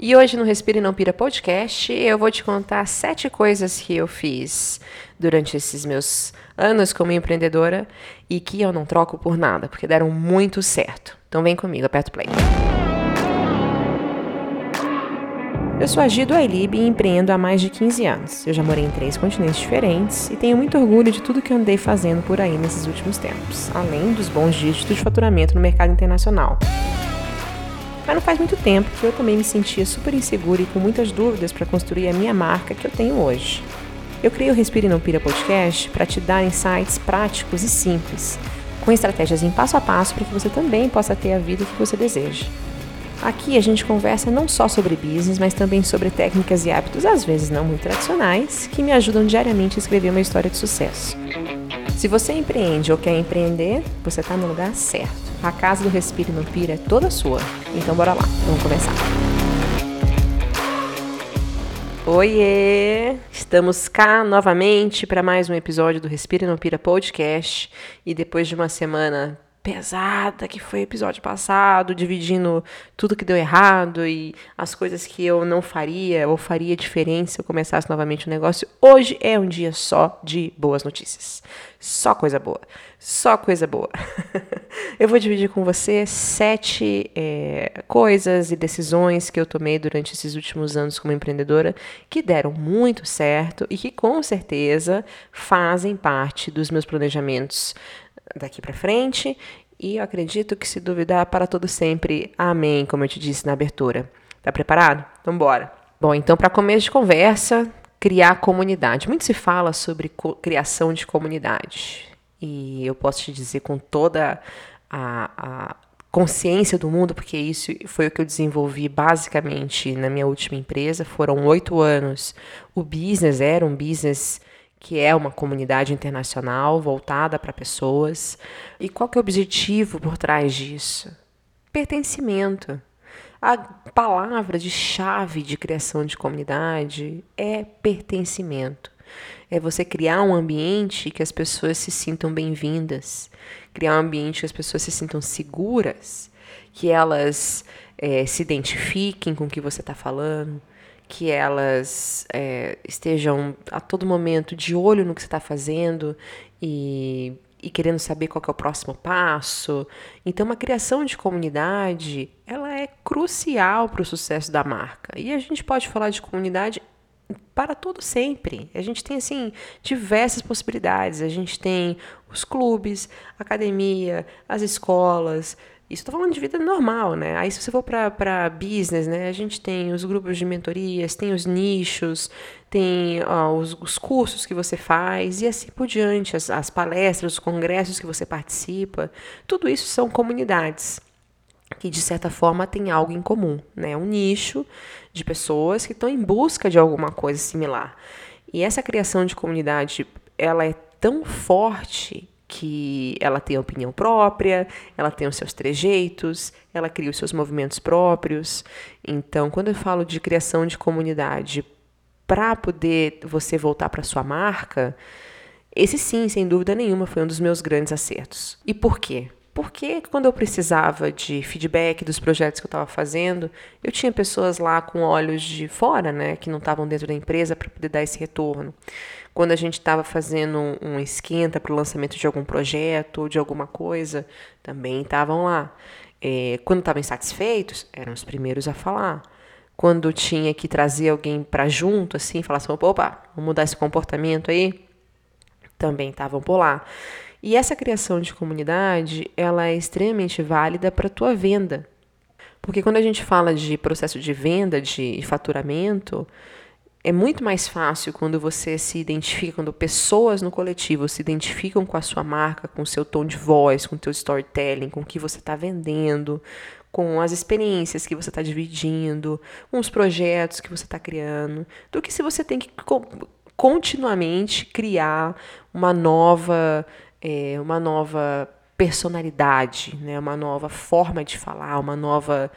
E hoje no Respira e Não Pira podcast eu vou te contar sete coisas que eu fiz durante esses meus anos como empreendedora e que eu não troco por nada, porque deram muito certo. Então vem comigo, aperta o play. Eu sou a Gido Ailib e empreendo há mais de 15 anos. Eu já morei em três continentes diferentes e tenho muito orgulho de tudo que andei fazendo por aí nesses últimos tempos, além dos bons dígitos de faturamento no mercado internacional. Mas não faz muito tempo que eu também me sentia super insegura e com muitas dúvidas para construir a minha marca que eu tenho hoje. Eu criei o Respire Não Pira podcast para te dar insights práticos e simples, com estratégias em passo a passo para que você também possa ter a vida que você deseja. Aqui a gente conversa não só sobre business, mas também sobre técnicas e hábitos, às vezes não muito tradicionais, que me ajudam diariamente a escrever uma história de sucesso. Se você empreende ou quer empreender, você está no lugar certo. A casa do Respiro no Pira é toda sua. Então bora lá, vamos começar. Oiê! Estamos cá novamente para mais um episódio do Respira Não Pira podcast. E depois de uma semana pesada que foi o episódio passado, dividindo tudo que deu errado e as coisas que eu não faria ou faria diferente se eu começasse novamente o negócio. Hoje é um dia só de boas notícias. Só coisa boa. Só coisa boa. eu vou dividir com você sete é, coisas e decisões que eu tomei durante esses últimos anos como empreendedora que deram muito certo e que com certeza fazem parte dos meus planejamentos daqui para frente. E eu acredito que se duvidar para todo sempre, amém, como eu te disse na abertura. Tá preparado? Então bora. Bom, então para começo de conversa, criar comunidade. Muito se fala sobre criação de comunidade. E eu posso te dizer com toda a, a consciência do mundo, porque isso foi o que eu desenvolvi basicamente na minha última empresa. Foram oito anos. O business era um business que é uma comunidade internacional voltada para pessoas. E qual que é o objetivo por trás disso? Pertencimento. A palavra de chave de criação de comunidade é pertencimento. É você criar um ambiente que as pessoas se sintam bem-vindas, criar um ambiente que as pessoas se sintam seguras, que elas é, se identifiquem com o que você está falando, que elas é, estejam a todo momento de olho no que você está fazendo e, e querendo saber qual é o próximo passo. Então, uma criação de comunidade, ela é crucial para o sucesso da marca. E a gente pode falar de comunidade para todo sempre. A gente tem assim diversas possibilidades. A gente tem os clubes, academia, as escolas, isso estou falando de vida normal, né? Aí se você for para business, né? A gente tem os grupos de mentorias, tem os nichos, tem ó, os, os, cursos que você faz e assim por diante, as, as palestras, os congressos que você participa. Tudo isso são comunidades que de certa forma têm algo em comum, né? Um nicho de pessoas que estão em busca de alguma coisa similar. E essa criação de comunidade, ela é tão forte que ela tem opinião própria, ela tem os seus trejeitos, ela cria os seus movimentos próprios. Então, quando eu falo de criação de comunidade para poder você voltar para sua marca, esse sim, sem dúvida nenhuma, foi um dos meus grandes acertos. E por quê? Porque quando eu precisava de feedback dos projetos que eu estava fazendo, eu tinha pessoas lá com olhos de fora, né, que não estavam dentro da empresa para poder dar esse retorno. Quando a gente estava fazendo um esquenta para o lançamento de algum projeto ou de alguma coisa, também estavam lá. É, quando estavam insatisfeitos, eram os primeiros a falar. Quando tinha que trazer alguém para junto, assim, falar assim, opa, vamos mudar esse comportamento aí, também estavam por lá. E essa criação de comunidade, ela é extremamente válida para a tua venda. Porque quando a gente fala de processo de venda, de faturamento, é muito mais fácil quando você se identifica, quando pessoas no coletivo se identificam com a sua marca, com o seu tom de voz, com o teu storytelling, com o que você está vendendo, com as experiências que você está dividindo, com os projetos que você está criando, do que se você tem que continuamente criar uma nova é, uma nova personalidade, né? uma nova forma de falar, uma nova,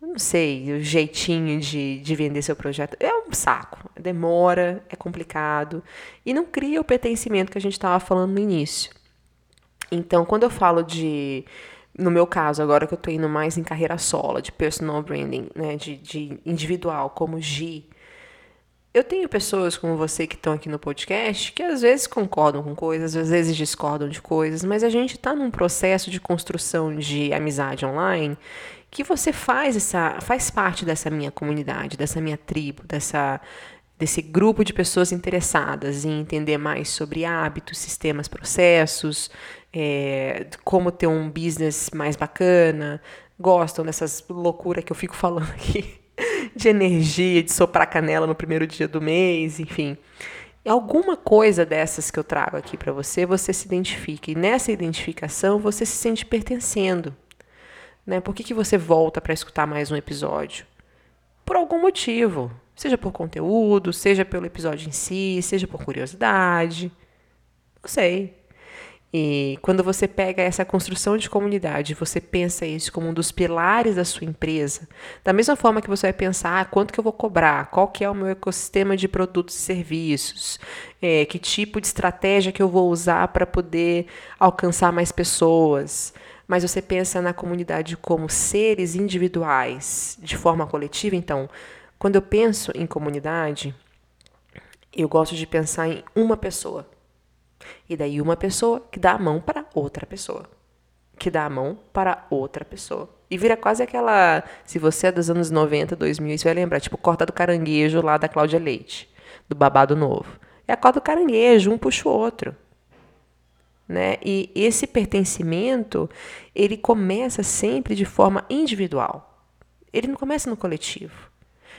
não sei, o jeitinho de, de vender seu projeto. É um saco, demora, é complicado e não cria o pertencimento que a gente estava falando no início. Então, quando eu falo de no meu caso, agora que eu estou indo mais em carreira solo, de personal branding, né, de, de individual, como G, eu tenho pessoas como você que estão aqui no podcast que às vezes concordam com coisas, às vezes discordam de coisas, mas a gente está num processo de construção de amizade online que você faz essa faz parte dessa minha comunidade, dessa minha tribo, dessa desse grupo de pessoas interessadas em entender mais sobre hábitos, sistemas, processos, é, como ter um business mais bacana, gostam dessas loucuras que eu fico falando aqui, de energia, de soprar canela no primeiro dia do mês, enfim. Alguma coisa dessas que eu trago aqui para você, você se identifica. E nessa identificação, você se sente pertencendo. Né? Por que, que você volta para escutar mais um episódio? Por algum motivo. Seja por conteúdo, seja pelo episódio em si, seja por curiosidade. Não sei. E quando você pega essa construção de comunidade, você pensa isso como um dos pilares da sua empresa, da mesma forma que você vai pensar ah, quanto que eu vou cobrar, qual que é o meu ecossistema de produtos e serviços, é, que tipo de estratégia que eu vou usar para poder alcançar mais pessoas. Mas você pensa na comunidade como seres individuais, de forma coletiva, então quando eu penso em comunidade, eu gosto de pensar em uma pessoa. E daí uma pessoa que dá a mão para outra pessoa. Que dá a mão para outra pessoa. E vira quase aquela. Se você é dos anos 90, 2000, você vai lembrar, tipo, corta do caranguejo lá da Cláudia Leite, do babado novo. É a corda do caranguejo, um puxa o outro. Né? E esse pertencimento, ele começa sempre de forma individual. Ele não começa no coletivo.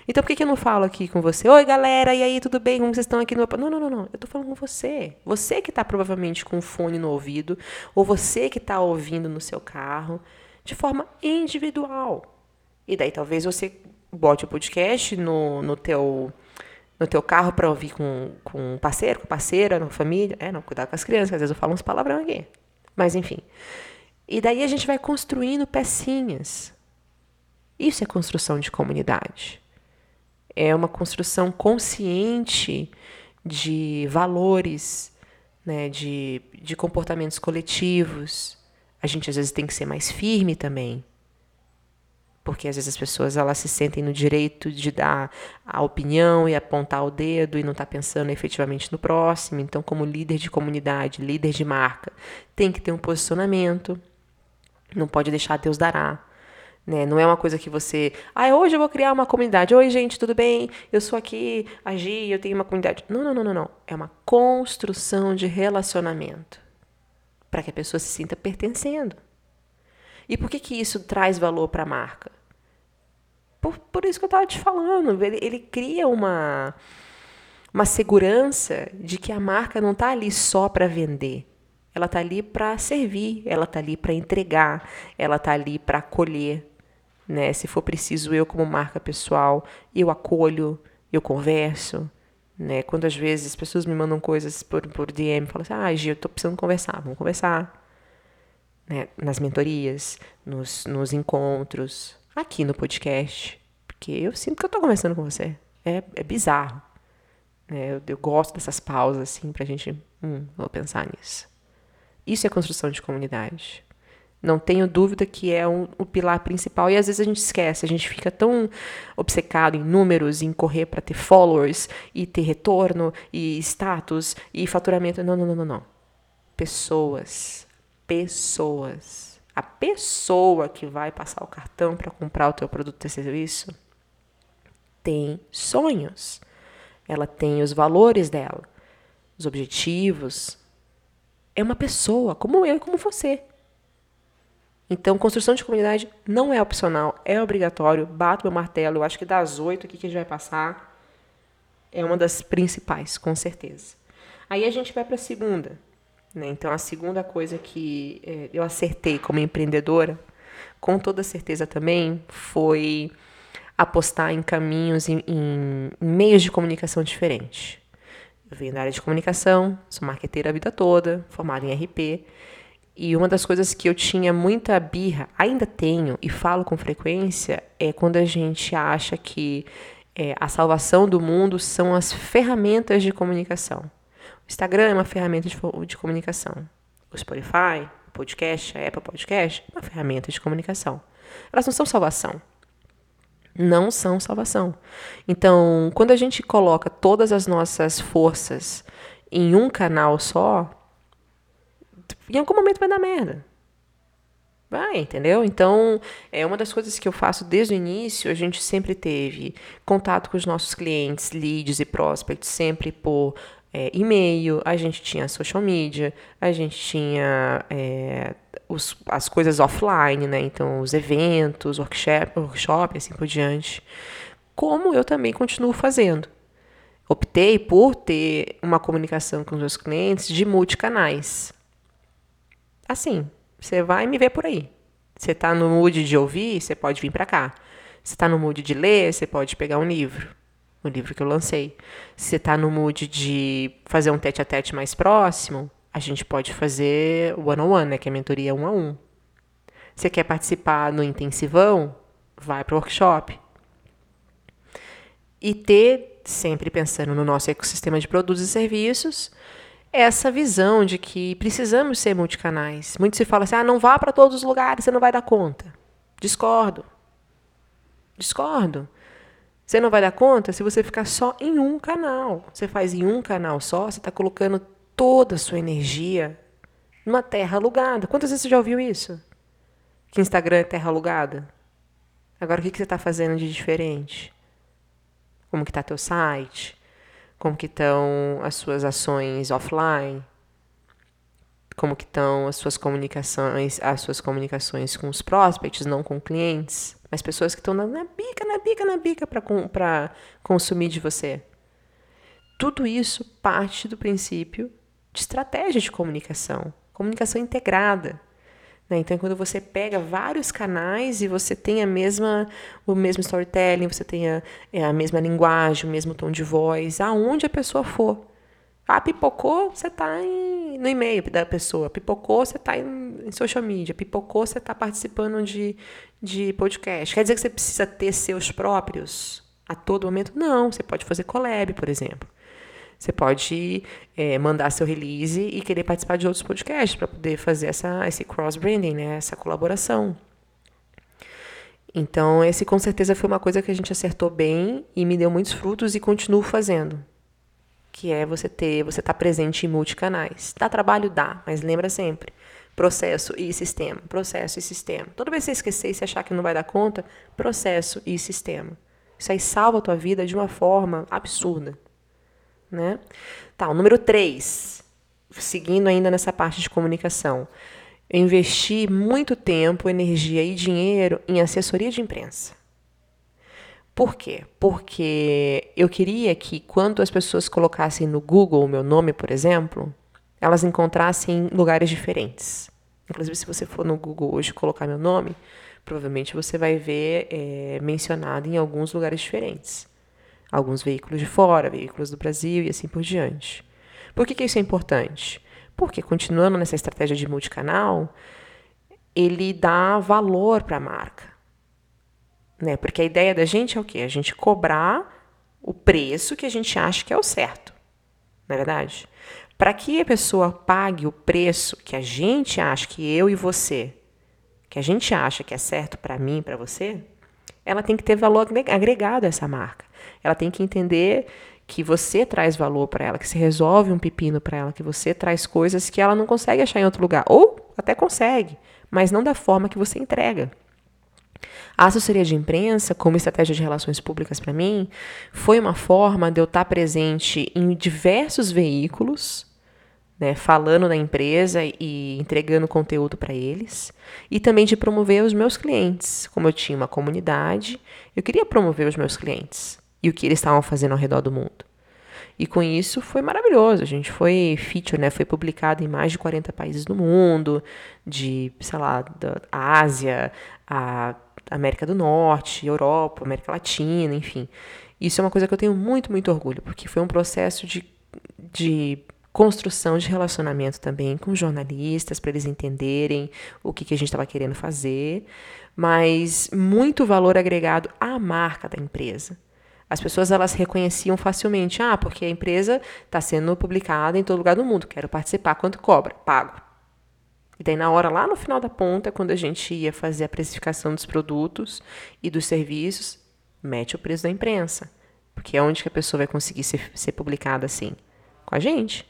Então por que, que eu não falo aqui com você? Oi, galera, e aí, tudo bem? Como vocês estão aqui no. Não, não, não, não. Eu tô falando com você. Você que está provavelmente com um fone no ouvido, ou você que está ouvindo no seu carro, de forma individual. E daí talvez você bote o podcast no, no teu no teu carro para ouvir com, com um parceiro, com parceira, com família. É, não, cuidar com as crianças, às vezes eu falo uns palavrão aqui. Mas enfim. E daí a gente vai construindo pecinhas. Isso é construção de comunidade é uma construção consciente de valores, né, de, de comportamentos coletivos. A gente às vezes tem que ser mais firme também, porque às vezes as pessoas elas se sentem no direito de dar a opinião e apontar o dedo e não estar tá pensando efetivamente no próximo. Então, como líder de comunidade, líder de marca, tem que ter um posicionamento, não pode deixar Deus dará. Né? Não é uma coisa que você. Ah, hoje eu vou criar uma comunidade. Oi, gente, tudo bem? Eu sou aqui, Agi, eu tenho uma comunidade. Não, não, não, não, não. É uma construção de relacionamento para que a pessoa se sinta pertencendo. E por que, que isso traz valor para a marca? Por, por isso que eu estava te falando. Ele, ele cria uma, uma segurança de que a marca não está ali só para vender. Ela está ali para servir, ela está ali para entregar, ela está ali para acolher, né? Se for preciso, eu como marca pessoal, eu acolho, eu converso, né? Quando às vezes as pessoas me mandam coisas por, por DM, falam assim, ah, Gil, eu tô precisando conversar, vamos conversar. Né? Nas mentorias, nos, nos encontros, aqui no podcast, porque eu sinto que eu tô conversando com você. É, é bizarro. Né? Eu, eu gosto dessas pausas, assim, pra gente, hum, vou pensar nisso. Isso é construção de comunidade. Não tenho dúvida que é um, o pilar principal e às vezes a gente esquece, a gente fica tão obcecado em números, em correr para ter followers e ter retorno e status e faturamento. Não, não, não, não, não. Pessoas, pessoas. A pessoa que vai passar o cartão para comprar o teu produto e serviço tem sonhos. Ela tem os valores dela, os objetivos. É uma pessoa, como eu e como você. Então, construção de comunidade não é opcional, é obrigatório. Bato meu martelo, eu acho que das oito aqui que a gente vai passar é uma das principais, com certeza. Aí a gente vai para a segunda. Né? Então, a segunda coisa que é, eu acertei como empreendedora, com toda certeza também, foi apostar em caminhos, em, em, meios de comunicação diferentes. Eu venho da área de comunicação, sou marqueteira a vida toda, formada em RP. E uma das coisas que eu tinha muita birra, ainda tenho e falo com frequência, é quando a gente acha que é, a salvação do mundo são as ferramentas de comunicação. O Instagram é uma ferramenta de, de comunicação. O Spotify, podcast, a Apple Podcast, uma ferramenta de comunicação. Elas não são salvação. Não são salvação. Então, quando a gente coloca todas as nossas forças em um canal só, em algum momento vai dar merda. Vai, entendeu? Então, é uma das coisas que eu faço desde o início, a gente sempre teve contato com os nossos clientes, leads e prospects, sempre por é, e-mail, a gente tinha social media, a gente tinha é, os, as coisas offline, né? Então, os eventos, workshop, workshop, assim por diante. Como eu também continuo fazendo. Optei por ter uma comunicação com os meus clientes de multicanais. Assim, você vai me ver por aí. Você está no mood de ouvir, você pode vir para cá. Você está no mood de ler, você pode pegar um livro, o livro que eu lancei. Você está no mood de fazer um tete a tete mais próximo, a gente pode fazer one on one, né, que é mentoria um a um. Você quer participar no intensivão? Vai para o workshop. E ter, sempre pensando no nosso ecossistema de produtos e serviços, essa visão de que precisamos ser multicanais. Muito se fala assim: ah, não vá para todos os lugares, você não vai dar conta. Discordo. Discordo. Você não vai dar conta se você ficar só em um canal. Você faz em um canal só, você está colocando toda a sua energia numa terra alugada. Quantas vezes você já ouviu isso? Que Instagram é terra alugada? Agora, o que, que você está fazendo de diferente? Como que está teu site? Como que estão as suas ações offline, como que estão as suas comunicações, as suas comunicações com os prospects, não com clientes, mas pessoas que estão na, bica, na bica, na bica para consumir de você. Tudo isso parte do princípio de estratégia de comunicação, comunicação integrada. Né? Então, quando você pega vários canais e você tem a mesma, o mesmo storytelling, você tem a, é, a mesma linguagem, o mesmo tom de voz, aonde a pessoa for. Ah, pipocou, você está no e-mail da pessoa. Pipocou, você está em, em, social media. Pipocou, você está participando de, de podcast. Quer dizer que você precisa ter seus próprios a todo momento? Não, você pode fazer collab, por exemplo. Você pode é, mandar seu release e querer participar de outros podcasts para poder fazer essa, esse cross-branding, né? essa colaboração. Então, esse com certeza foi uma coisa que a gente acertou bem e me deu muitos frutos e continuo fazendo. Que é você ter, você estar tá presente em multicanais. Dá trabalho? Dá, mas lembra sempre. Processo e sistema. Processo e sistema. Toda vez que você esquecer e você achar que não vai dar conta, processo e sistema. Isso aí salva a tua vida de uma forma absurda né? Tá, o número 3, seguindo ainda nessa parte de comunicação. Eu investi muito tempo, energia e dinheiro em assessoria de imprensa. Por quê? Porque eu queria que quando as pessoas colocassem no Google o meu nome, por exemplo, elas encontrassem lugares diferentes. Inclusive, se você for no Google hoje colocar meu nome, provavelmente você vai ver é, mencionado em alguns lugares diferentes alguns veículos de fora, veículos do Brasil e assim por diante. Por que, que isso é importante? Porque, continuando nessa estratégia de multicanal, ele dá valor para a marca. Né? Porque a ideia da gente é o quê? A gente cobrar o preço que a gente acha que é o certo. Não é verdade? Para que a pessoa pague o preço que a gente acha que eu e você, que a gente acha que é certo para mim e para você, ela tem que ter valor agregado a essa marca. Ela tem que entender que você traz valor para ela, que se resolve um pepino para ela, que você traz coisas que ela não consegue achar em outro lugar, ou até consegue, mas não da forma que você entrega. A assessoria de imprensa, como estratégia de relações públicas para mim, foi uma forma de eu estar presente em diversos veículos né, falando da empresa e entregando conteúdo para eles, e também de promover os meus clientes. Como eu tinha uma comunidade, eu queria promover os meus clientes e o que eles estavam fazendo ao redor do mundo. E com isso foi maravilhoso. A gente foi feature, né? Foi publicado em mais de 40 países do mundo, de, sei lá, da Ásia, a América do Norte, Europa, América Latina, enfim. Isso é uma coisa que eu tenho muito, muito orgulho, porque foi um processo de, de construção de relacionamento também com jornalistas, para eles entenderem o que, que a gente estava querendo fazer, mas muito valor agregado à marca da empresa. As pessoas elas reconheciam facilmente, ah, porque a empresa está sendo publicada em todo lugar do mundo, quero participar, quanto cobra? Pago. E daí, na hora, lá no final da ponta, quando a gente ia fazer a precificação dos produtos e dos serviços, mete o preço da imprensa. Porque é onde que a pessoa vai conseguir ser, ser publicada assim? Com a gente.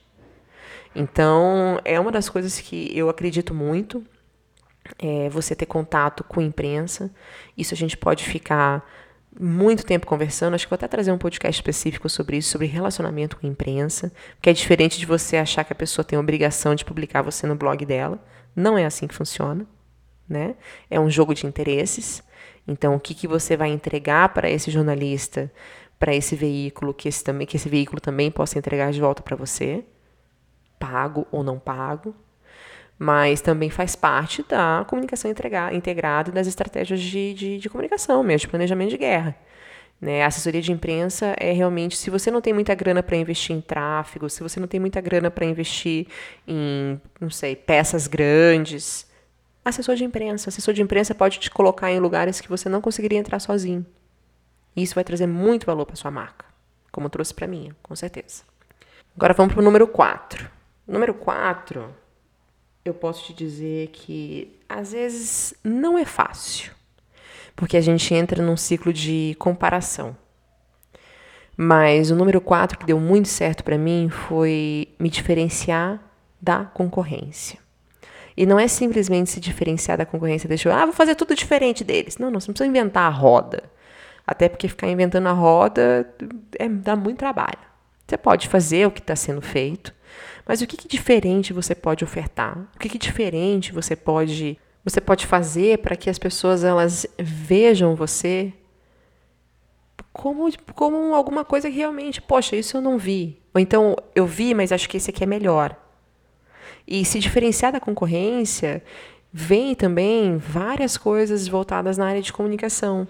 Então, é uma das coisas que eu acredito muito, é você ter contato com a imprensa. Isso a gente pode ficar muito tempo conversando. Acho que vou até trazer um podcast específico sobre isso, sobre relacionamento com a imprensa, que é diferente de você achar que a pessoa tem a obrigação de publicar você no blog dela. Não é assim que funciona, né? É um jogo de interesses. Então, o que, que você vai entregar para esse jornalista, para esse veículo, que esse, também, que esse veículo também possa entregar de volta para você, pago ou não pago, mas também faz parte da comunicação integrada e das estratégias de, de, de, comunicação mesmo, de planejamento de guerra. Né? A assessoria de imprensa é realmente, se você não tem muita grana para investir em tráfego, se você não tem muita grana para investir em, não sei, peças grandes, assessor de imprensa. Assessor de imprensa pode te colocar em lugares que você não conseguiria entrar sozinho. Isso vai trazer muito valor para sua marca, como trouxe para mim, com certeza. Agora vamos para o número 4. Número 4 eu posso te dizer que às vezes não é fácil, porque a gente entra num ciclo de comparação. Mas o número 4 que deu muito certo para mim foi me diferenciar da concorrência. E não é simplesmente se diferenciar da concorrência, deixa eu, ah, vou fazer tudo diferente deles. Não, não, você não precisa inventar a roda. Até porque ficar inventando a roda é, dá muito trabalho. Você pode fazer o que está sendo feito, mas o que, que diferente você pode ofertar? O que, que diferente você pode você pode fazer para que as pessoas elas vejam você como, como alguma coisa que realmente, poxa, isso eu não vi. Ou então eu vi, mas acho que esse aqui é melhor. E se diferenciar da concorrência, vem também várias coisas voltadas na área de comunicação.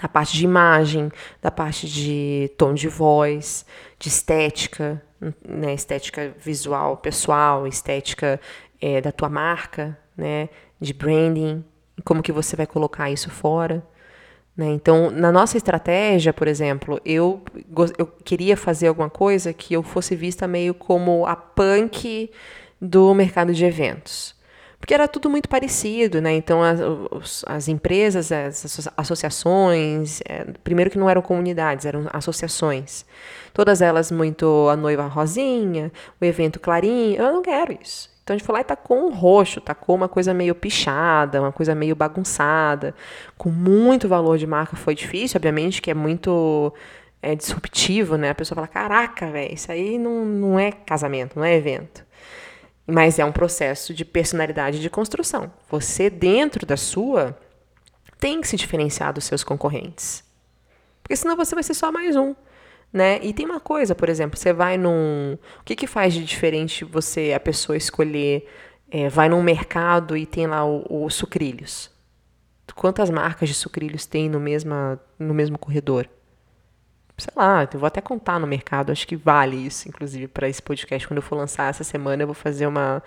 Da parte de imagem, da parte de tom de voz, de estética, né, estética visual pessoal, estética é, da tua marca, né, de branding, como que você vai colocar isso fora. Né? Então, na nossa estratégia, por exemplo, eu, eu queria fazer alguma coisa que eu fosse vista meio como a punk do mercado de eventos porque era tudo muito parecido, né? Então as, as empresas, as associações, é, primeiro que não eram comunidades, eram associações. Todas elas muito a noiva rosinha, o evento clarinho. Eu não quero isso. Então a gente foi lá e tacou um roxo, tacou uma coisa meio pichada, uma coisa meio bagunçada, com muito valor de marca. Foi difícil, obviamente, que é muito é, disruptivo, né? A pessoa fala: caraca, velho, isso aí não, não é casamento, não é evento. Mas é um processo de personalidade de construção. Você, dentro da sua, tem que se diferenciar dos seus concorrentes. Porque senão você vai ser só mais um. Né? E tem uma coisa, por exemplo, você vai num. O que, que faz de diferente você, a pessoa, escolher. É, vai num mercado e tem lá os sucrilhos. Quantas marcas de sucrilhos tem no, mesma, no mesmo corredor? Sei lá, eu vou até contar no mercado, acho que vale isso, inclusive, para esse podcast. Quando eu for lançar essa semana, eu vou fazer uma,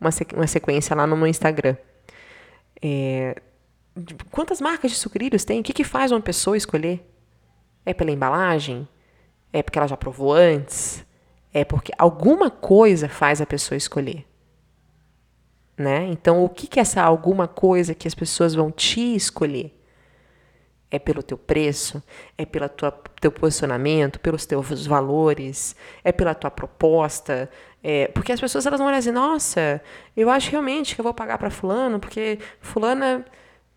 uma, uma sequência lá no meu Instagram. É, quantas marcas de sucrilhos tem? O que, que faz uma pessoa escolher? É pela embalagem? É porque ela já provou antes? É porque alguma coisa faz a pessoa escolher. Né? Então, o que, que é essa alguma coisa que as pessoas vão te escolher? É pelo teu preço? É pelo teu posicionamento? Pelos teus valores? É pela tua proposta? É, porque as pessoas elas vão olhar assim, nossa, eu acho realmente que eu vou pagar para fulano, porque fulana,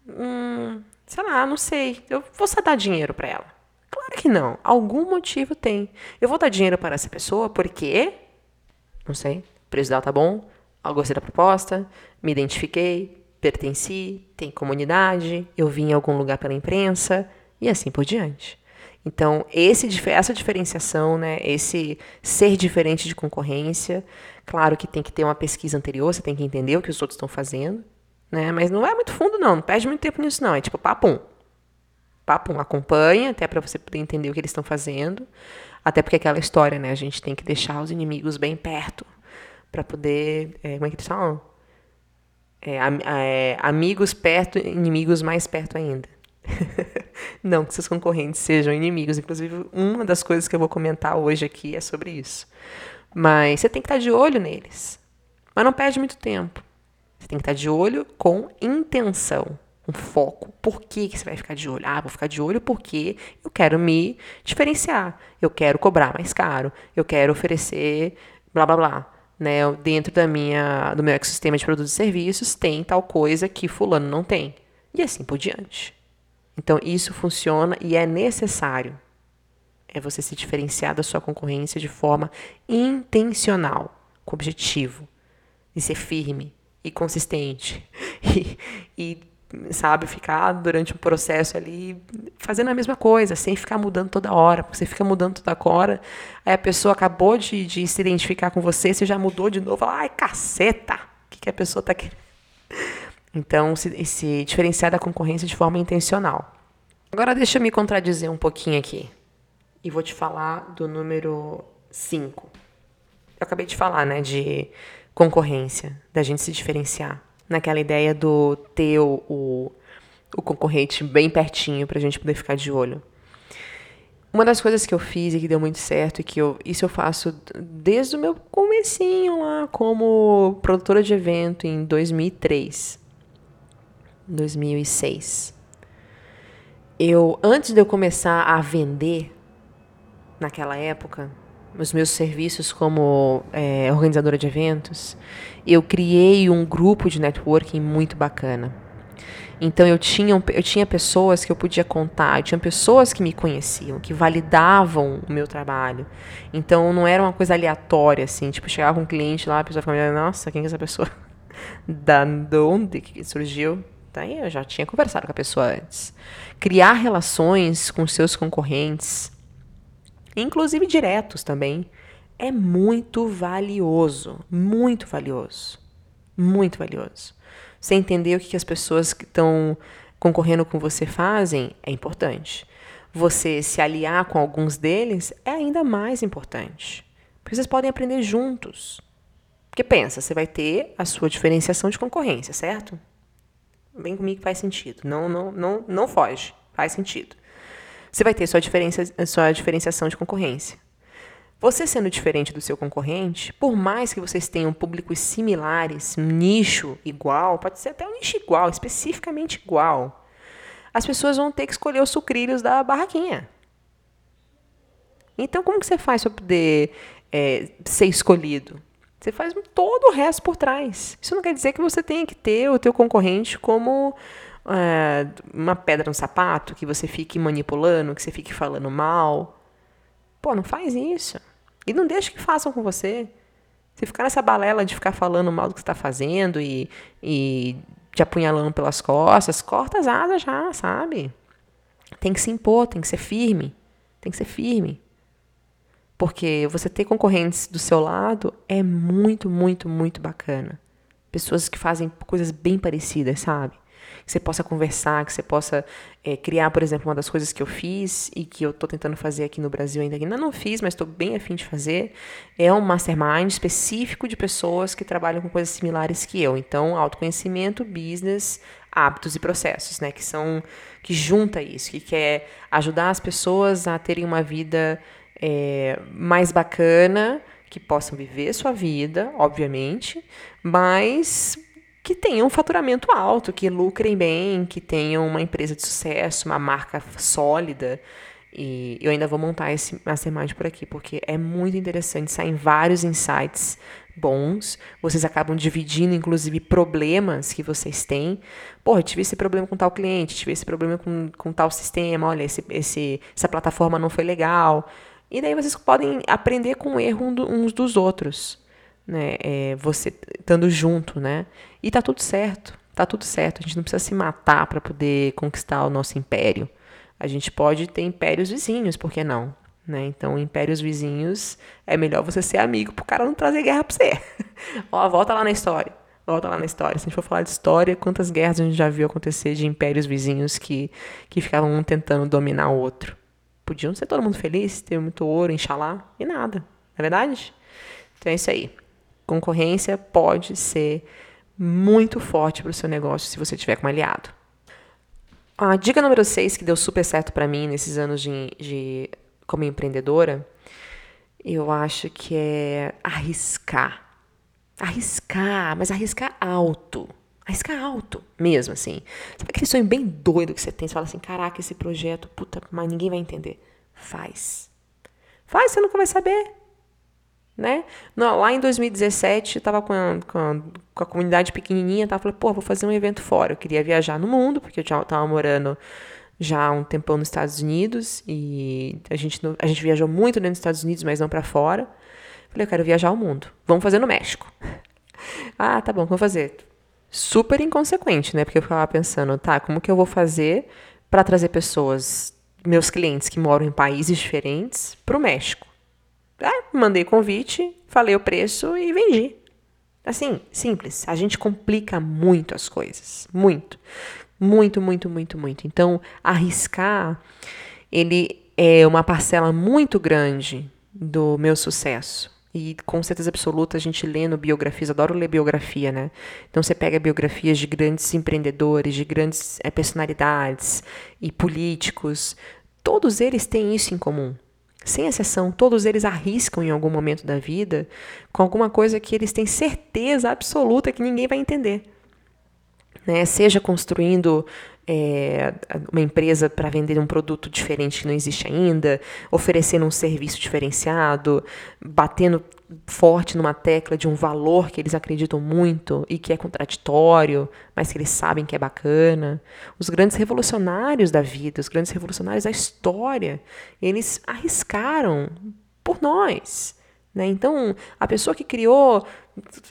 hum, sei lá, não sei, eu vou só dar dinheiro para ela. Claro que não, algum motivo tem. Eu vou dar dinheiro para essa pessoa porque, não sei, o preço dela tá bom, eu gostei da proposta, me identifiquei, pertenci, tem comunidade, eu vim em algum lugar pela imprensa e assim por diante. Então, esse, essa diferenciação, né, esse ser diferente de concorrência, claro que tem que ter uma pesquisa anterior, você tem que entender o que os outros estão fazendo, né, mas não é muito fundo, não, não perde muito tempo nisso, não, é tipo papum. Papum, acompanha até para você poder entender o que eles estão fazendo, até porque aquela história, né, a gente tem que deixar os inimigos bem perto para poder, é, como é que eles falam? É, é, amigos perto, inimigos mais perto ainda. Não que seus concorrentes sejam inimigos. Inclusive, uma das coisas que eu vou comentar hoje aqui é sobre isso. Mas você tem que estar de olho neles. Mas não perde muito tempo. Você tem que estar de olho com intenção, um foco. Por que, que você vai ficar de olho? Ah, vou ficar de olho porque eu quero me diferenciar, eu quero cobrar mais caro, eu quero oferecer blá blá blá. Né, dentro da minha, do meu ecossistema de produtos e serviços tem tal coisa que fulano não tem. E assim por diante. Então, isso funciona e é necessário. É você se diferenciar da sua concorrência de forma intencional, com objetivo, e ser firme e consistente. E, e, sabe, ficar durante um processo ali fazendo a mesma coisa, sem ficar mudando toda hora. Porque você fica mudando toda hora, aí a pessoa acabou de, de se identificar com você, você já mudou de novo. Ai, caceta! O que, que a pessoa está querendo? Então, se, se diferenciar da concorrência de forma intencional. Agora, deixa eu me contradizer um pouquinho aqui. E vou te falar do número 5. Eu acabei de falar, né, de concorrência, da gente se diferenciar. Naquela ideia do ter o, o, o concorrente bem pertinho para a gente poder ficar de olho. Uma das coisas que eu fiz e que deu muito certo, e que eu, isso eu faço desde o meu comecinho lá como produtora de evento em 2003. 2006. Eu, antes de eu começar a vender, naquela época, os meus serviços como é, organizadora de eventos, eu criei um grupo de networking muito bacana. Então eu tinha, eu tinha pessoas que eu podia contar, eu tinha pessoas que me conheciam, que validavam o meu trabalho. Então não era uma coisa aleatória, assim, tipo, chegava um cliente lá, a pessoa ficava, nossa, quem é essa pessoa? da, de onde que surgiu? Daí eu já tinha conversado com a pessoa antes. Criar relações com seus concorrentes, inclusive diretos também, é muito valioso. Muito valioso. Muito valioso. Você entender o que as pessoas que estão concorrendo com você fazem é importante. Você se aliar com alguns deles é ainda mais importante. Porque vocês podem aprender juntos. Porque pensa, você vai ter a sua diferenciação de concorrência, certo? Vem comigo que faz sentido. Não, não, não, não foge. Faz sentido. Você vai ter sua, diferença, sua diferenciação de concorrência. Você sendo diferente do seu concorrente, por mais que vocês tenham públicos similares, nicho igual, pode ser até um nicho igual, especificamente igual, as pessoas vão ter que escolher os sucrilhos da barraquinha. Então, como que você faz para poder é, ser escolhido? Você faz todo o resto por trás. Isso não quer dizer que você tenha que ter o teu concorrente como é, uma pedra no sapato, que você fique manipulando, que você fique falando mal. Pô, não faz isso. E não deixa que façam com você. Se ficar nessa balela de ficar falando mal do que você está fazendo e, e te apunhalando pelas costas, corta as asas já, sabe? Tem que se impor, tem que ser firme. Tem que ser firme. Porque você ter concorrentes do seu lado é muito, muito, muito bacana. Pessoas que fazem coisas bem parecidas, sabe? Que você possa conversar, que você possa é, criar, por exemplo, uma das coisas que eu fiz e que eu estou tentando fazer aqui no Brasil ainda, ainda não fiz, mas estou bem afim de fazer, é um mastermind específico de pessoas que trabalham com coisas similares que eu. Então, autoconhecimento, business, hábitos e processos, né? Que são que junta isso, que quer ajudar as pessoas a terem uma vida é, mais bacana, que possam viver sua vida, obviamente, mas que tenham um faturamento alto, que lucrem bem, que tenham uma empresa de sucesso, uma marca sólida. E eu ainda vou montar esse mastermind por aqui, porque é muito interessante, saem vários insights bons. Vocês acabam dividindo, inclusive, problemas que vocês têm. Pô, tive esse problema com tal cliente, tive esse problema com, com tal sistema, olha, esse, esse, essa plataforma não foi legal. E daí vocês podem aprender com o erro uns dos outros, né? É, você estando junto, né? E tá tudo certo, tá tudo certo. A gente não precisa se matar para poder conquistar o nosso império. A gente pode ter impérios vizinhos, por que não? Né? Então, impérios vizinhos é melhor você ser amigo pro cara não trazer guerra pra você. Ó, volta lá na história. Volta lá na história. Se a gente for falar de história, quantas guerras a gente já viu acontecer de impérios vizinhos que, que ficavam um tentando dominar o outro? Podiam ser todo mundo feliz, ter muito ouro, inxalá, e nada. Não é verdade? Então é isso aí. Concorrência pode ser muito forte para o seu negócio se você tiver como aliado. A dica número 6, que deu super certo para mim nesses anos de, de como empreendedora, eu acho que é arriscar. Arriscar, mas arriscar alto. Arriscar alto, mesmo assim. Sabe aquele sonho bem doido que você tem? Você fala assim: caraca, esse projeto, puta, mas ninguém vai entender. Faz. Faz, você nunca vai saber. Né? Não, lá em 2017, eu tava com com com a comunidade pequenininha, tava falando, pô, vou fazer um evento fora. Eu queria viajar no mundo, porque eu já tava morando já há um tempão nos Estados Unidos e a gente, a gente viajou muito dentro dos Estados Unidos, mas não para fora. Falei, eu quero viajar ao mundo. Vamos fazer no México. ah, tá bom, vamos fazer. Super inconsequente, né? Porque eu ficava pensando, tá, como que eu vou fazer para trazer pessoas, meus clientes que moram em países diferentes, para o México? Ah, mandei convite, falei o preço e vendi. Assim, simples. A gente complica muito as coisas. Muito. Muito, muito, muito, muito. Então, arriscar, ele é uma parcela muito grande do meu sucesso. E com certeza absoluta, a gente lendo biografias, adoro ler biografia, né? Então você pega biografias de grandes empreendedores, de grandes é, personalidades e políticos, todos eles têm isso em comum. Sem exceção, todos eles arriscam em algum momento da vida com alguma coisa que eles têm certeza absoluta que ninguém vai entender. Né? Seja construindo é, uma empresa para vender um produto diferente que não existe ainda, oferecendo um serviço diferenciado, batendo forte numa tecla de um valor que eles acreditam muito e que é contraditório, mas que eles sabem que é bacana. Os grandes revolucionários da vida, os grandes revolucionários da história, eles arriscaram por nós. Né? Então, a pessoa que criou,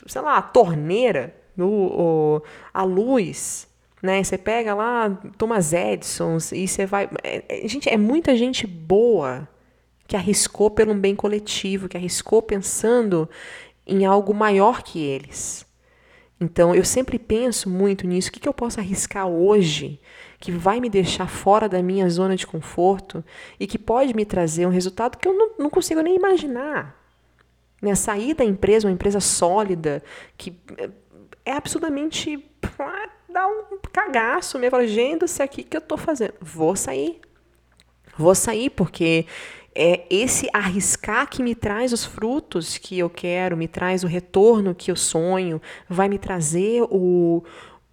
sei lá, a torneira, o, o, a luz, né? Você pega lá Thomas Edison e você vai. É, é, gente, é muita gente boa que arriscou pelo bem coletivo, que arriscou pensando em algo maior que eles. Então, eu sempre penso muito nisso. O que, que eu posso arriscar hoje que vai me deixar fora da minha zona de conforto e que pode me trazer um resultado que eu não, não consigo nem imaginar? Né? Sair da empresa, uma empresa sólida, que é absurdamente dá um cagaço mesmo. Fala, gente, aqui que eu tô fazendo. Vou sair. Vou sair porque é esse arriscar que me traz os frutos que eu quero, me traz o retorno que eu sonho, vai me trazer o,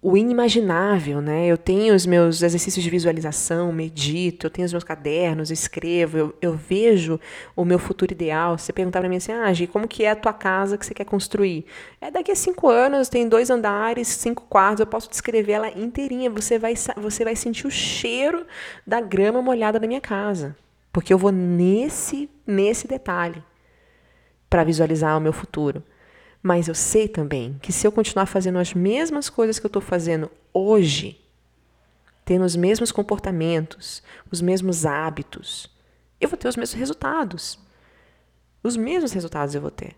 o inimaginável, né? Eu tenho os meus exercícios de visualização, medito, eu tenho os meus cadernos, escrevo, eu, eu vejo o meu futuro ideal. Você perguntar para mim assim, ah, Gi, como que é a tua casa que você quer construir? É daqui a cinco anos, tem dois andares, cinco quartos, eu posso descrever ela inteirinha. Você vai, você vai sentir o cheiro da grama molhada da minha casa, porque eu vou nesse, nesse detalhe para visualizar o meu futuro. Mas eu sei também que se eu continuar fazendo as mesmas coisas que eu estou fazendo hoje, tendo os mesmos comportamentos, os mesmos hábitos, eu vou ter os mesmos resultados. Os mesmos resultados eu vou ter.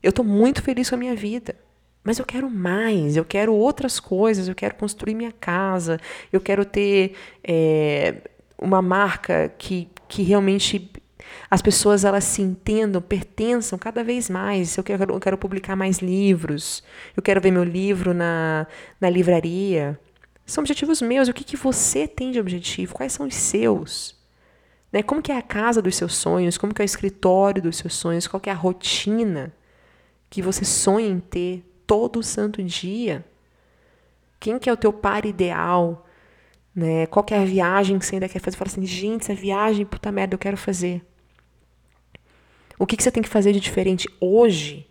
Eu estou muito feliz com a minha vida. Mas eu quero mais, eu quero outras coisas, eu quero construir minha casa, eu quero ter é, uma marca que, que realmente as pessoas elas se entendam, pertençam cada vez mais. Eu quero, eu quero publicar mais livros, eu quero ver meu livro na, na livraria. São objetivos meus. O que, que você tem de objetivo? Quais são os seus? Né? Como que é a casa dos seus sonhos? Como que é o escritório dos seus sonhos? Qual que é a rotina que você sonha em ter todo santo dia? Quem que é o teu par ideal? Né? Qual que é a viagem que você ainda quer fazer? Fala assim, gente, essa viagem, puta merda, eu quero fazer. O que, que você tem que fazer de diferente hoje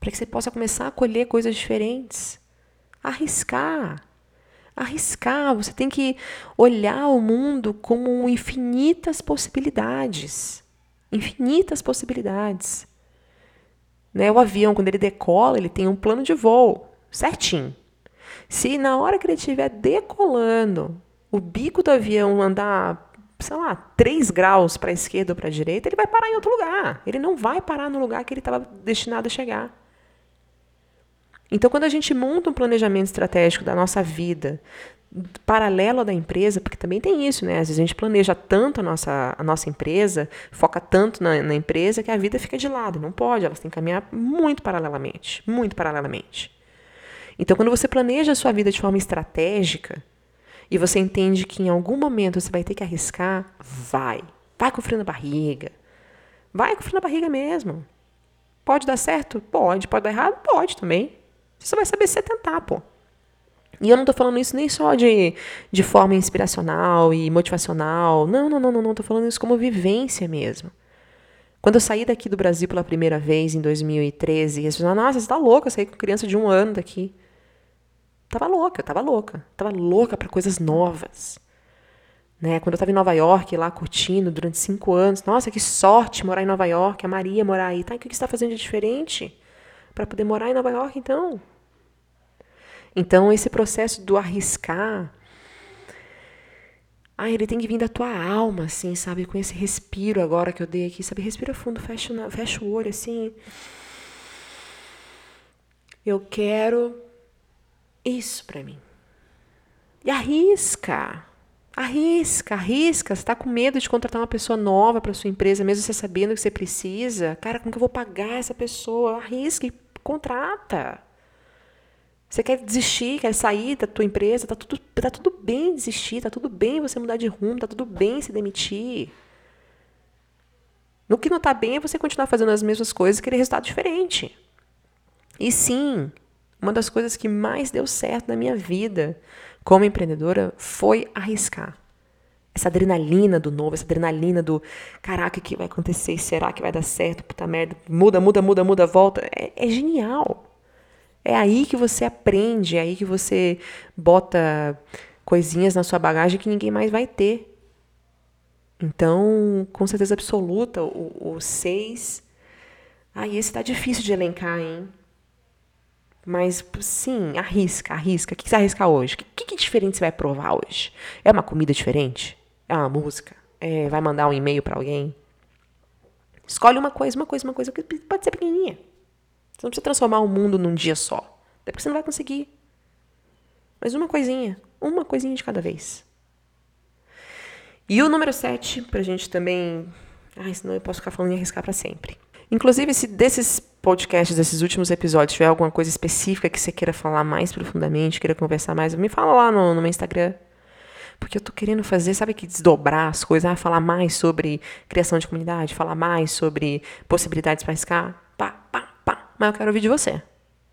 para que você possa começar a colher coisas diferentes? Arriscar. Arriscar. Você tem que olhar o mundo como infinitas possibilidades. Infinitas possibilidades. Né? O avião, quando ele decola, ele tem um plano de voo certinho. Se na hora que ele estiver decolando, o bico do avião andar sei lá, 3 graus para a esquerda ou para a direita, ele vai parar em outro lugar. Ele não vai parar no lugar que ele estava destinado a chegar. Então, quando a gente monta um planejamento estratégico da nossa vida, paralelo à da empresa, porque também tem isso, né? Às vezes a gente planeja tanto a nossa, a nossa empresa, foca tanto na, na empresa, que a vida fica de lado. Não pode, elas têm que caminhar muito paralelamente, muito paralelamente. Então, quando você planeja a sua vida de forma estratégica, e você entende que em algum momento você vai ter que arriscar, vai. Vai com frio na barriga. Vai com frio na barriga mesmo. Pode dar certo? Pode. Pode dar errado? Pode também. Você só vai saber se você tentar, pô. E eu não tô falando isso nem só de, de forma inspiracional e motivacional. Não, não, não, não, não. Tô falando isso como vivência mesmo. Quando eu saí daqui do Brasil pela primeira vez, em 2013, as pessoas falaram, nossa, você tá louca, eu saí com criança de um ano daqui. Tava louca, tava louca. Tava louca para coisas novas. Né? Quando eu estava em Nova York, lá curtindo durante cinco anos, nossa, que sorte morar em Nova York, a Maria morar aí. Tá, o que você está fazendo de diferente para poder morar em Nova York, então? Então, esse processo do arriscar, ah, ele tem que vir da tua alma, assim, sabe? Com esse respiro agora que eu dei aqui, sabe? Respira fundo, fecha, fecha o olho, assim. Eu quero isso para mim. E arrisca. Arrisca, arrisca. Você está com medo de contratar uma pessoa nova para sua empresa, mesmo você sabendo que você precisa. Cara, como que eu vou pagar essa pessoa? Arrisca e contrata. Você quer desistir, quer sair da tua empresa, tá tudo, tá tudo bem desistir, tá tudo bem você mudar de rumo, tá tudo bem se demitir. No que não tá bem é você continuar fazendo as mesmas coisas e querer resultado diferente. E sim, uma das coisas que mais deu certo na minha vida como empreendedora foi arriscar. Essa adrenalina do novo, essa adrenalina do caraca, o que vai acontecer? Será que vai dar certo? Puta merda, muda, muda, muda, muda, volta. É, é genial. É aí que você aprende, é aí que você bota coisinhas na sua bagagem que ninguém mais vai ter. Então, com certeza absoluta, o 6. Ah, esse tá difícil de elencar, hein? Mas sim, arrisca, arrisca. O que você vai arriscar hoje? O que, que diferente você vai provar hoje? É uma comida diferente? É uma música? É, vai mandar um e-mail para alguém? Escolhe uma coisa, uma coisa, uma coisa, que pode ser pequenininha. Você não precisa transformar o mundo num dia só. Até porque você não vai conseguir. Mas uma coisinha, uma coisinha de cada vez. E o número 7, pra gente também. Ai, senão eu posso ficar falando e arriscar para sempre. Inclusive, se desses podcasts, desses últimos episódios, tiver alguma coisa específica que você queira falar mais profundamente, queira conversar mais, me fala lá no, no meu Instagram. Porque eu tô querendo fazer, sabe que desdobrar as coisas, ah, falar mais sobre criação de comunidade, falar mais sobre possibilidades para arriscar. Pá, pá, pá. Mas eu quero ouvir de você.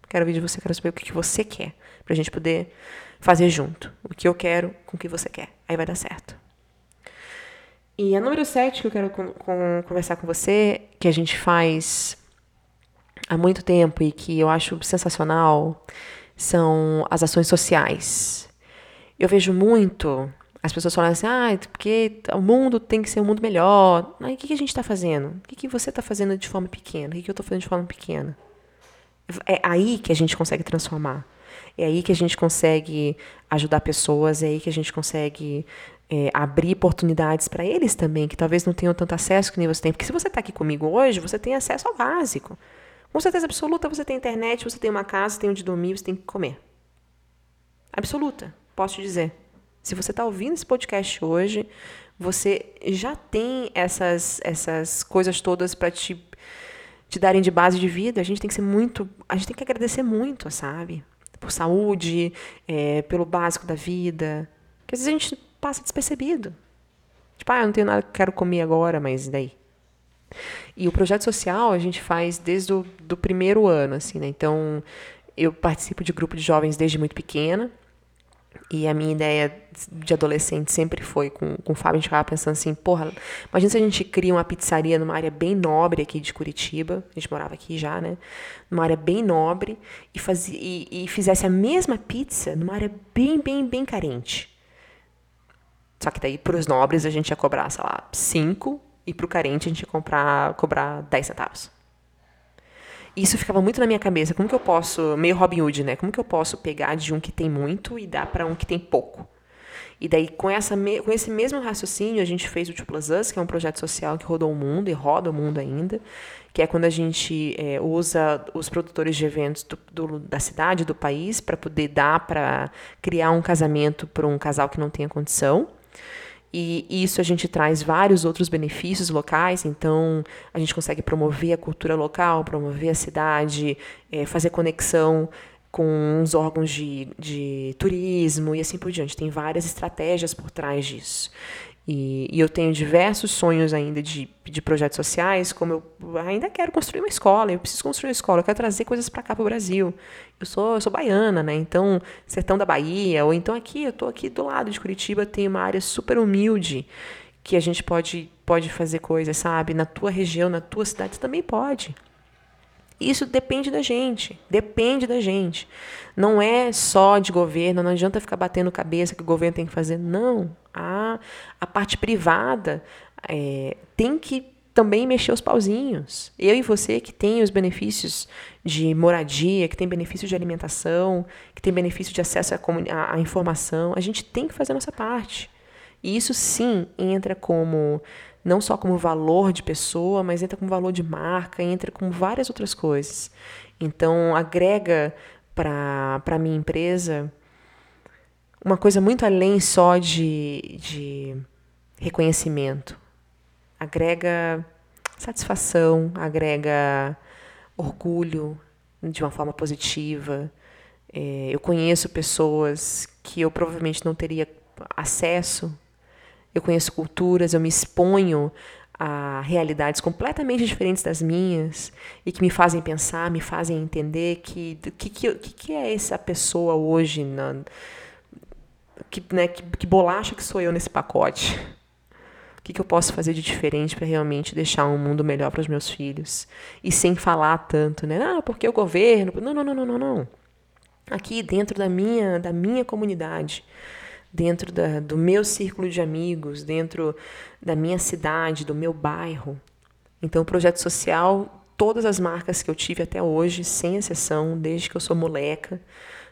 Quero ouvir de você, quero saber o que, que você quer. Pra gente poder fazer junto. O que eu quero com o que você quer. Aí vai dar certo. E a número 7 que eu quero conversar com você, que a gente faz há muito tempo e que eu acho sensacional, são as ações sociais. Eu vejo muito as pessoas falando assim, ah, porque o mundo tem que ser um mundo melhor. Aí o que, a gente está fazendo? O que, que você está fazendo de forma pequena? O que, que eu estou fazendo de forma pequena? É aí que a gente consegue transformar. É aí que a gente consegue ajudar pessoas, é aí que a gente consegue é, abrir oportunidades para eles também, que talvez não tenham tanto acesso que nem você tem. Porque se você está aqui comigo hoje, você tem acesso ao básico. Com certeza absoluta, você tem internet, você tem uma casa, você tem onde dormir, você tem que comer. Absoluta, posso te dizer. Se você está ouvindo esse podcast hoje, você já tem essas, essas coisas todas para te, te darem de base de vida. A gente tem que ser muito. A gente tem que agradecer muito, sabe? Por saúde, é, pelo básico da vida. Porque às vezes a gente passa despercebido. Tipo, ah, eu não tenho nada que quero comer agora, mas e daí? E o projeto social a gente faz desde o do primeiro ano, assim, né? Então, eu participo de grupo de jovens desde muito pequena. E a minha ideia de adolescente sempre foi, com, com o Fábio, a gente ficava pensando assim, porra, imagina se a gente cria uma pizzaria numa área bem nobre aqui de Curitiba, a gente morava aqui já, né? Numa área bem nobre, e, fazia, e, e fizesse a mesma pizza numa área bem, bem, bem carente. Só que daí, para os nobres, a gente ia cobrar, sei lá, 5 e para o carente a gente comprar, cobrar 10 centavos. Isso ficava muito na minha cabeça. Como que eu posso, meio Robin Hood, né? Como que eu posso pegar de um que tem muito e dar para um que tem pouco? E daí, com, essa, com esse mesmo raciocínio, a gente fez o Two Plus Us, que é um projeto social que rodou o mundo e roda o mundo ainda, que é quando a gente é, usa os produtores de eventos do, do, da cidade, do país, para poder dar para criar um casamento para um casal que não tenha condição. E isso a gente traz vários outros benefícios locais, então a gente consegue promover a cultura local, promover a cidade, é, fazer conexão com os órgãos de, de turismo e assim por diante. Tem várias estratégias por trás disso. E, e, eu tenho diversos sonhos ainda de, de projetos sociais, como eu ainda quero construir uma escola, eu preciso construir uma escola, eu quero trazer coisas para cá para o Brasil. Eu sou, eu sou baiana, né? Então, sertão da Bahia, ou então aqui, eu estou aqui do lado de Curitiba, tem uma área super humilde que a gente pode, pode fazer coisas, sabe? Na tua região, na tua cidade, você também pode. Isso depende da gente, depende da gente. Não é só de governo, não adianta ficar batendo cabeça que o governo tem que fazer. Não. A, a parte privada é, tem que também mexer os pauzinhos. Eu e você que tem os benefícios de moradia, que tem benefício de alimentação, que tem benefício de acesso à, à informação, a gente tem que fazer a nossa parte. E isso sim entra como não só como valor de pessoa, mas entra como valor de marca, entra com várias outras coisas. Então, agrega para a minha empresa uma coisa muito além só de, de reconhecimento. Agrega satisfação, agrega orgulho de uma forma positiva. É, eu conheço pessoas que eu provavelmente não teria acesso eu conheço culturas, eu me exponho a realidades completamente diferentes das minhas e que me fazem pensar, me fazem entender que que, que, que é essa pessoa hoje, na, que, né, que, que bolacha que sou eu nesse pacote. O que, que eu posso fazer de diferente para realmente deixar um mundo melhor para os meus filhos? E sem falar tanto, né? Ah, porque o governo. Não, não, não, não, não, não. Aqui dentro da minha, da minha comunidade, dentro da, do meu círculo de amigos, dentro da minha cidade, do meu bairro. Então, o projeto social, todas as marcas que eu tive até hoje, sem exceção, desde que eu sou moleca,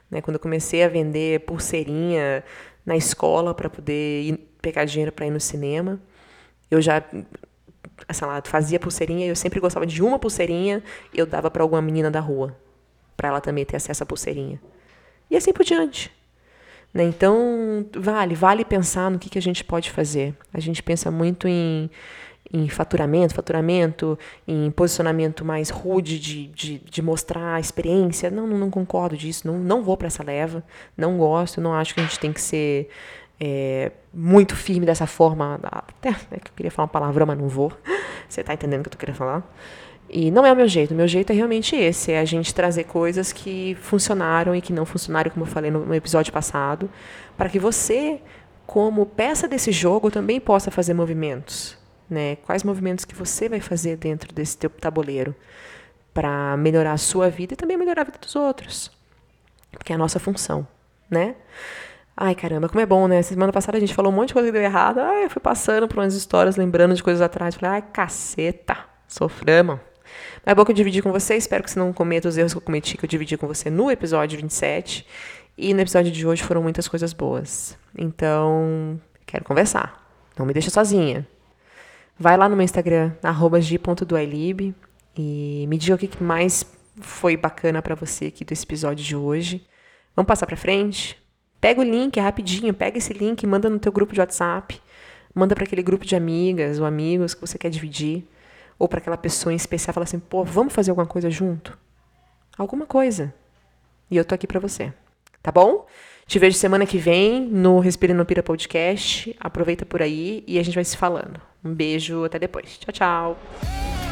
né, quando eu comecei a vender pulseirinha na escola para poder ir, pegar dinheiro para ir no cinema, eu já sei lá, fazia pulseirinha e eu sempre gostava de uma pulseirinha eu dava para alguma menina da rua, para ela também ter acesso à pulseirinha. E assim por diante. Né? Então, vale, vale pensar no que, que a gente pode fazer. A gente pensa muito em, em faturamento, faturamento, em posicionamento mais rude de, de, de mostrar a experiência. Não, não, não concordo disso, não, não vou para essa leva, não gosto, não acho que a gente tem que ser é, muito firme dessa forma. Até é que eu queria falar uma palavrão, mas não vou. Você está entendendo o que eu estou querendo falar? E não é o meu jeito. O meu jeito é realmente esse: é a gente trazer coisas que funcionaram e que não funcionaram, como eu falei no, episódio passado, para que você, como peça desse jogo, também possa fazer movimentos. Né? Quais movimentos que você vai fazer dentro desse teu tabuleiro para melhorar a sua vida e também melhorar a vida dos outros. Porque é a nossa função, né? Ai, caramba, como é bom, né? Semana passada a gente falou um monte de coisa que deu errado. Ai, eu fui passando por umas histórias, lembrando de coisas atrás. Falei, ai, caceta, soframos. É bom que eu dividi com você, espero que você não cometa os erros que eu cometi, que eu dividi com você no episódio 27. E no episódio de hoje foram muitas coisas boas. Então, quero conversar. Não me deixa sozinha. Vai lá no meu Instagram, g.duailib, e me diga o que mais foi bacana para você aqui desse episódio de hoje. Vamos passar para frente? Pega o link, é rapidinho, pega esse link, manda no teu grupo de WhatsApp, manda para aquele grupo de amigas ou amigos que você quer dividir ou para aquela pessoa em especial falar assim, pô, vamos fazer alguma coisa junto? Alguma coisa. E eu tô aqui para você. Tá bom? Te vejo semana que vem no Respira no Pira Podcast. Aproveita por aí e a gente vai se falando. Um beijo, até depois. Tchau, tchau.